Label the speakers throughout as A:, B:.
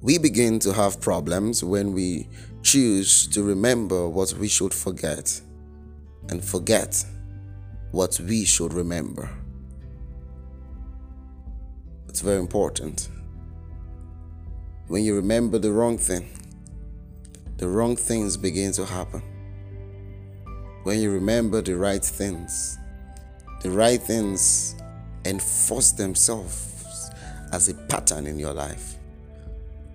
A: We begin to have problems when we choose to remember what we should forget and forget what we should remember. It's very important. When you remember the wrong thing, the wrong things begin to happen. When you remember the right things, the right things enforce themselves as a pattern in your life.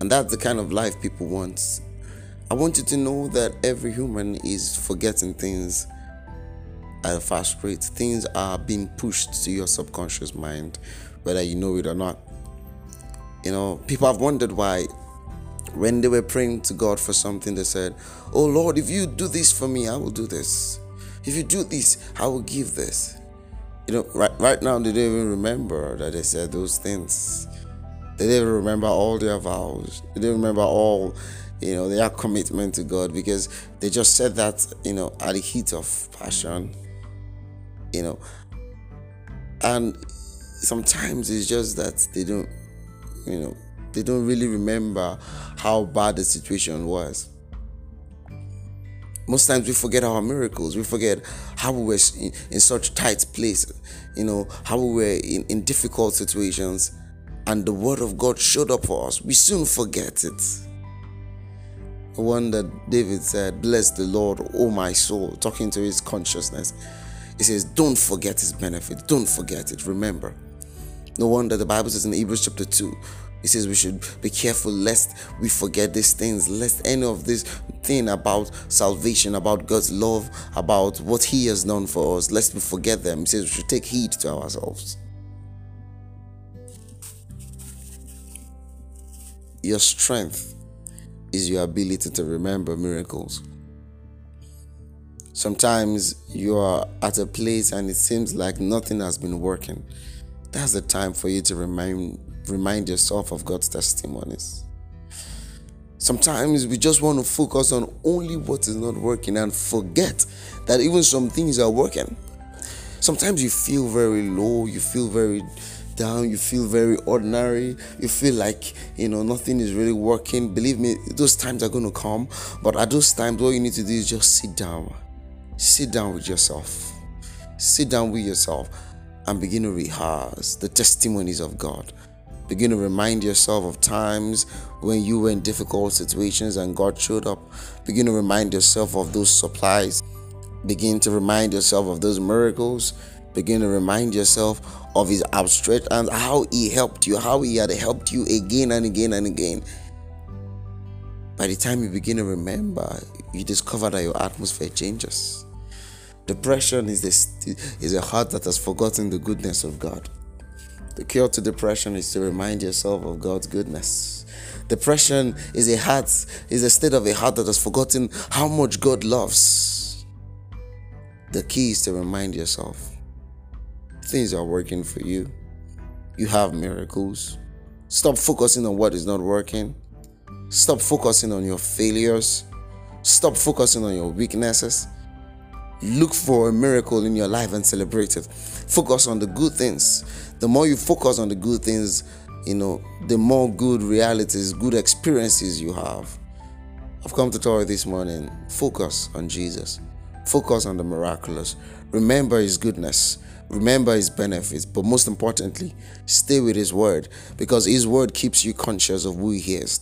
A: And that's the kind of life people want. I want you to know that every human is forgetting things at a fast rate. Things are being pushed to your subconscious mind, whether you know it or not. You know, people have wondered why when they were praying to God for something, they said, Oh Lord, if you do this for me, I will do this. If you do this, I will give this. You know, right, right now, they don't even remember that they said those things. They didn't remember all their vows. They didn't remember all, you know, their commitment to God because they just said that, you know, at the heat of passion, you know. And sometimes it's just that they don't, you know, they don't really remember how bad the situation was. Most times we forget our miracles. We forget how we were in, in such tight place, you know, how we were in, in difficult situations, and the word of God showed up for us. We soon forget it. The one that David said, Bless the Lord, O my soul, talking to his consciousness. He says, Don't forget his benefit. Don't forget it. Remember. No wonder the Bible says in Hebrews chapter 2, he says we should be careful lest we forget these things, lest any of this thing about salvation, about God's love, about what He has done for us, lest we forget them. He says we should take heed to ourselves. Your strength is your ability to remember miracles. Sometimes you are at a place and it seems like nothing has been working. That's the time for you to remind remind yourself of God's testimonies. Sometimes we just want to focus on only what is not working and forget that even some things are working. Sometimes you feel very low, you feel very down, you feel very ordinary, you feel like you know nothing is really working. Believe me, those times are going to come, but at those times, all you need to do is just sit down, sit down with yourself, sit down with yourself, and begin to rehearse the testimonies of God. Begin to remind yourself of times when you were in difficult situations and God showed up. Begin to remind yourself of those supplies. Begin to remind yourself of those miracles. Begin to remind yourself of His outstretched and how He helped you, how He had helped you again and again and again. By the time you begin to remember, you discover that your atmosphere changes. Depression is, the, is a heart that has forgotten the goodness of God. The cure to depression is to remind yourself of God's goodness. Depression is a heart, is a state of a heart that has forgotten how much God loves. The key is to remind yourself things are working for you. You have miracles. Stop focusing on what is not working. Stop focusing on your failures. Stop focusing on your weaknesses. Look for a miracle in your life and celebrate it. Focus on the good things. The more you focus on the good things, you know, the more good realities, good experiences you have. I've come to tell you this morning focus on Jesus, focus on the miraculous. Remember His goodness, remember His benefits, but most importantly, stay with His word because His word keeps you conscious of who He is.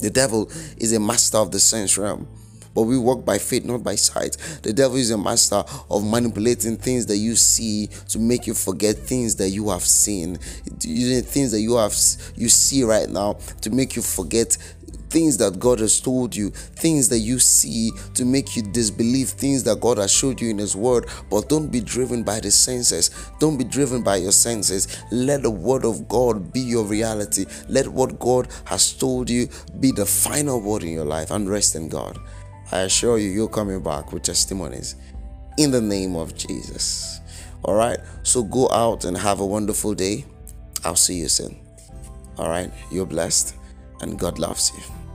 A: The devil is a master of the sense realm but we walk by faith, not by sight. The devil is a master of manipulating things that you see to make you forget things that you have seen, using things that you have you see right now to make you forget things that God has told you, things that you see to make you disbelieve things that God has showed you in His Word. But don't be driven by the senses. Don't be driven by your senses. Let the Word of God be your reality. Let what God has told you be the final word in your life and rest in God. I assure you, you're coming back with testimonies in the name of Jesus. All right. So go out and have a wonderful day. I'll see you soon. All right. You're blessed and God loves you.